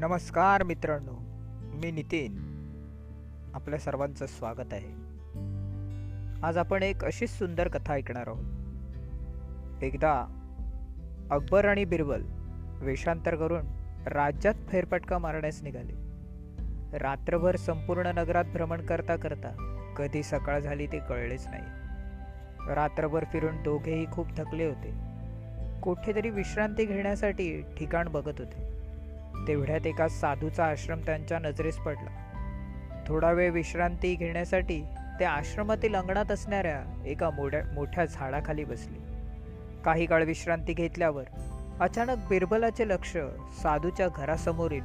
नमस्कार मित्रांनो मी नितीन. आपल्या सर्वांचं स्वागत आहे. आज आपण एक अशीच सुंदर कथा ऐकणार आहोत. एकदा अकबर आणि बिरबल वेषांतर करून राज्यात फेरफटका मारण्यास निघाले. रात्रभर संपूर्ण नगरात भ्रमण करता करता कधी सकाळ झाली ते कळलेच नाही. रात्रभर फिरून दोघेही खूप थकले होते. कुठेतरी विश्रांती घेण्यासाठी ठिकाण बघत होते. तेवढ्यात एका साधूचा आश्रम त्यांच्या नजरेस पडला. थोडा वेळ विश्रांती घेण्यासाठी ते आश्रमातील अंगणात असणाऱ्या एका मोठ्या मोठ्या झाडाखाली बसले. काही काळ विश्रांती घेतल्यावर अचानक बिरबलाचे लक्ष साधूच्या घरासमोरील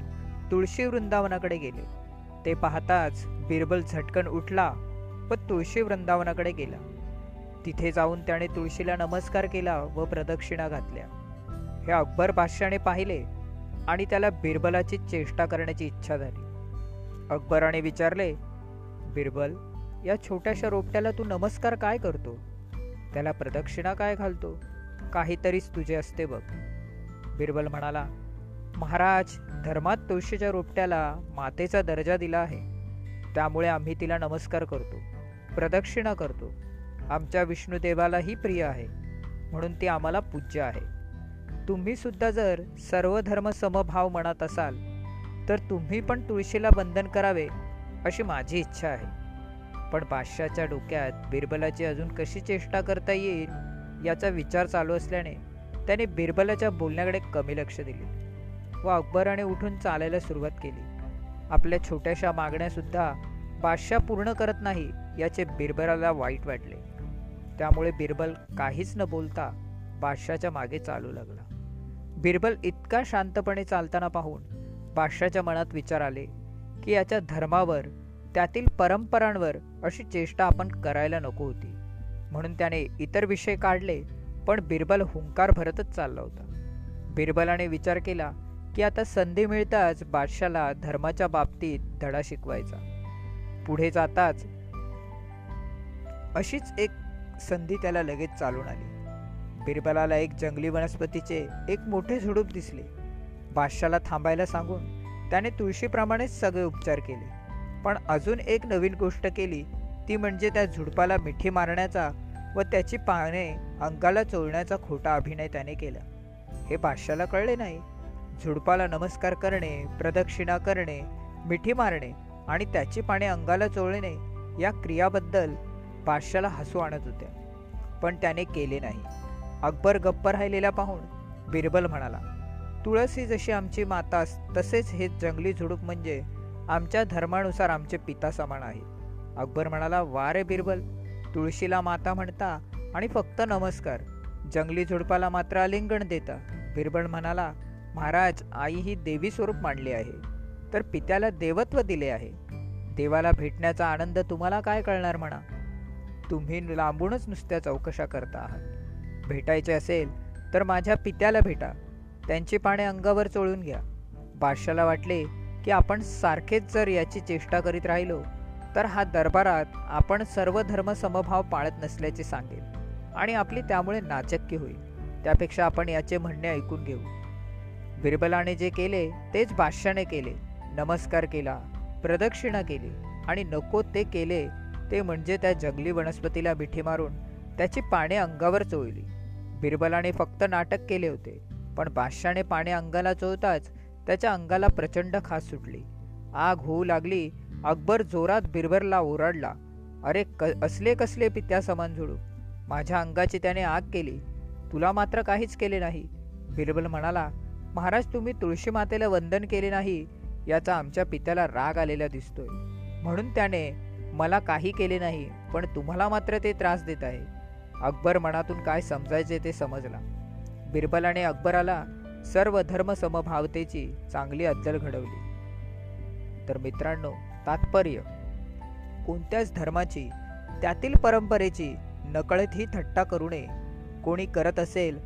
तुळशी वृंदावनाकडे गेले. ते पाहताच बिरबल झटकन उठला व तुळशी वृंदावनाकडे गेला. तिथे जाऊन त्याने तुळशीला नमस्कार केला व प्रदक्षिणा घातल्या. हे अकबर बादशाने पाहिले आणि त्याला बिरबलाची चेष्टा करण्याची इच्छा झाली. अकबराने विचारले बिरबल या छोट्याशा रोपट्याला तू नमस्कार काय करतो? त्याला प्रदक्षिणा काय घालतो? काहीतरीच तुझे असते बघ. बिरबल म्हणाला महाराज धर्मात तुळशीच्या रोपट्याला मातेचा दर्जा दिला आहे. त्यामुळे आम्ही तिला नमस्कार करतो प्रदक्षिणा करतो. आमच्या विष्णुदेवालाही प्रिय आहे म्हणून ती आम्हाला पूज्य आहे. तुम्ही सुद्धा जर सर्व धर्म समभाव म्हणत असाल तर तुम्ही पण तुळशीला बंधन करावे अशी माझी इच्छा आहे. पण बादशाच्या डोक्यात बिरबलाची अजून कशी चेष्टा करता येईल याचा विचार चालू असल्याने त्याने बिरबलाच्या बोलण्याकडे कमी लक्ष दिले. व अकबराने उठून चालायला सुरुवात केली. आपल्या छोट्याशा मागण्यासुद्धा बादशाह पूर्ण करत नाही याचे बिरबलाला वाईट वाटले. त्यामुळे बिरबल काहीच न बोलता बादशाच्या मागे चालू लागला. बिरबल इतका शांतपणे चालताना पाहून बादशाच्या मनात विचार आले की याच्या धर्मावर त्यातील परंपरांवर अशी चेष्टा आपण करायला नको होती. म्हणून त्याने इतर विषय काढले पण बिरबल हुंकार भरतच चालला होता. बिरबलाने विचार केला की आता संधी मिळताच बादशाला धर्माच्या बाबतीत धडा शिकवायचा. पुढे जाताच अशीच एक संधी त्याला लगेच चालून आली. बिरबलाला एक जंगली वनस्पतीचे एक मोठे झुडूप दिसले. बादशाला थांबायला सांगून त्याने तुळशीप्रमाणेच सगळे उपचार केले. पण अजून एक नवीन गोष्ट केली ती म्हणजे त्या झुडपाला मिठी मारण्याचा व त्याची पाने अंगाला चोळण्याचा खोटा अभिनय त्याने केला. हे बादशाला कळले नाही. झुडपाला नमस्कार करणे प्रदक्षिणा करणे मिठी मारणे आणि त्याची पाने अंगाला चोळणे या क्रियाबद्दल बादशाला हसू आणत होत्या. पण त्याने केले नाही. अकबर गप्प राहिलेला पाहून बिरबल म्हणाला तुळस ही जशी आमची माता तसेच हे जंगली झुडूप म्हणजे आमच्या धर्मानुसार आमचे पिता समान आहे. अकबर म्हणाला वा रे बिरबल तुळशीला माता म्हणता आणि फक्त नमस्कार जंगली झुडपाला मात्र आलिंगण देता. बिरबल म्हणाला महाराज आई ही देवी स्वरूप मांडली आहे तर पित्याला देवत्व दिले आहे. देवाला भेटण्याचा आनंद तुम्हाला काय कळणार म्हणा? तुम्ही लांबूनच नुसत्या चौकशा करता आहात. भेटायचे असेल तर माझ्या पित्याला भेटा. त्यांची पाने अंगावर चोळून घ्या. बादशाला वाटले की आपण सारखेच जर याची चेष्टा करीत राहिलो तर हा दरबारात आपण सर्व धर्म समभाव पाळत नसल्याचे सांगेल आणि आपली त्यामुळे नाचक्की होईल. त्यापेक्षा आपण याचे म्हणणे ऐकून घेऊ. बिरबलाने जे केले तेच बादशाने केले. नमस्कार केला प्रदक्षिणा केली आणि नको ते केले ते म्हणजे त्या जंगली वनस्पतीला मिठी मारून त्याची पाने अंगावर चोळली. बिरबलाने फक्त नाटक केले होते पण बादशाने पाने अंगाला चोळताच त्याच्या अंगाला प्रचंड खास सुटली. आग होऊ लागली अकबर जोरात बिरबलला ओरडला अरे क असले कसले पित्या समान झुडू? माझ्या अंगाची त्याने आग केली. तुला मात्र काहीच केले नाही. बिरबल म्हणाला महाराज तुम्ही तुळशी मातेला वंदन केले नाही याचा आमच्या पित्याला राग आलेला दिसतोय. म्हणून त्याने मला काही केले नाही पण तुम्हाला मात्र ते त्रास देत आहे. अकबर मनातून काय समजायचे ते समजला. बिरबलाने अकबराला सर्व धर्म समभावतेची चांगली अद्दल घडवली. तर मित्रांनो तात्पर्य. कोणत्याच धर्माची त्यातील परंपरेची नकळतही थट्टा करू नये कोणी करत असेल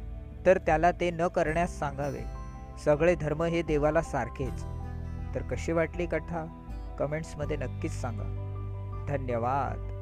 तर त्याला ते न करण्यास सांगावे. सगळे धर्म हे देवाला सारखेच. तर कशी वाटली कथा? कमेंट्समध्ये नक्कीच सांगा. धन्यवाद.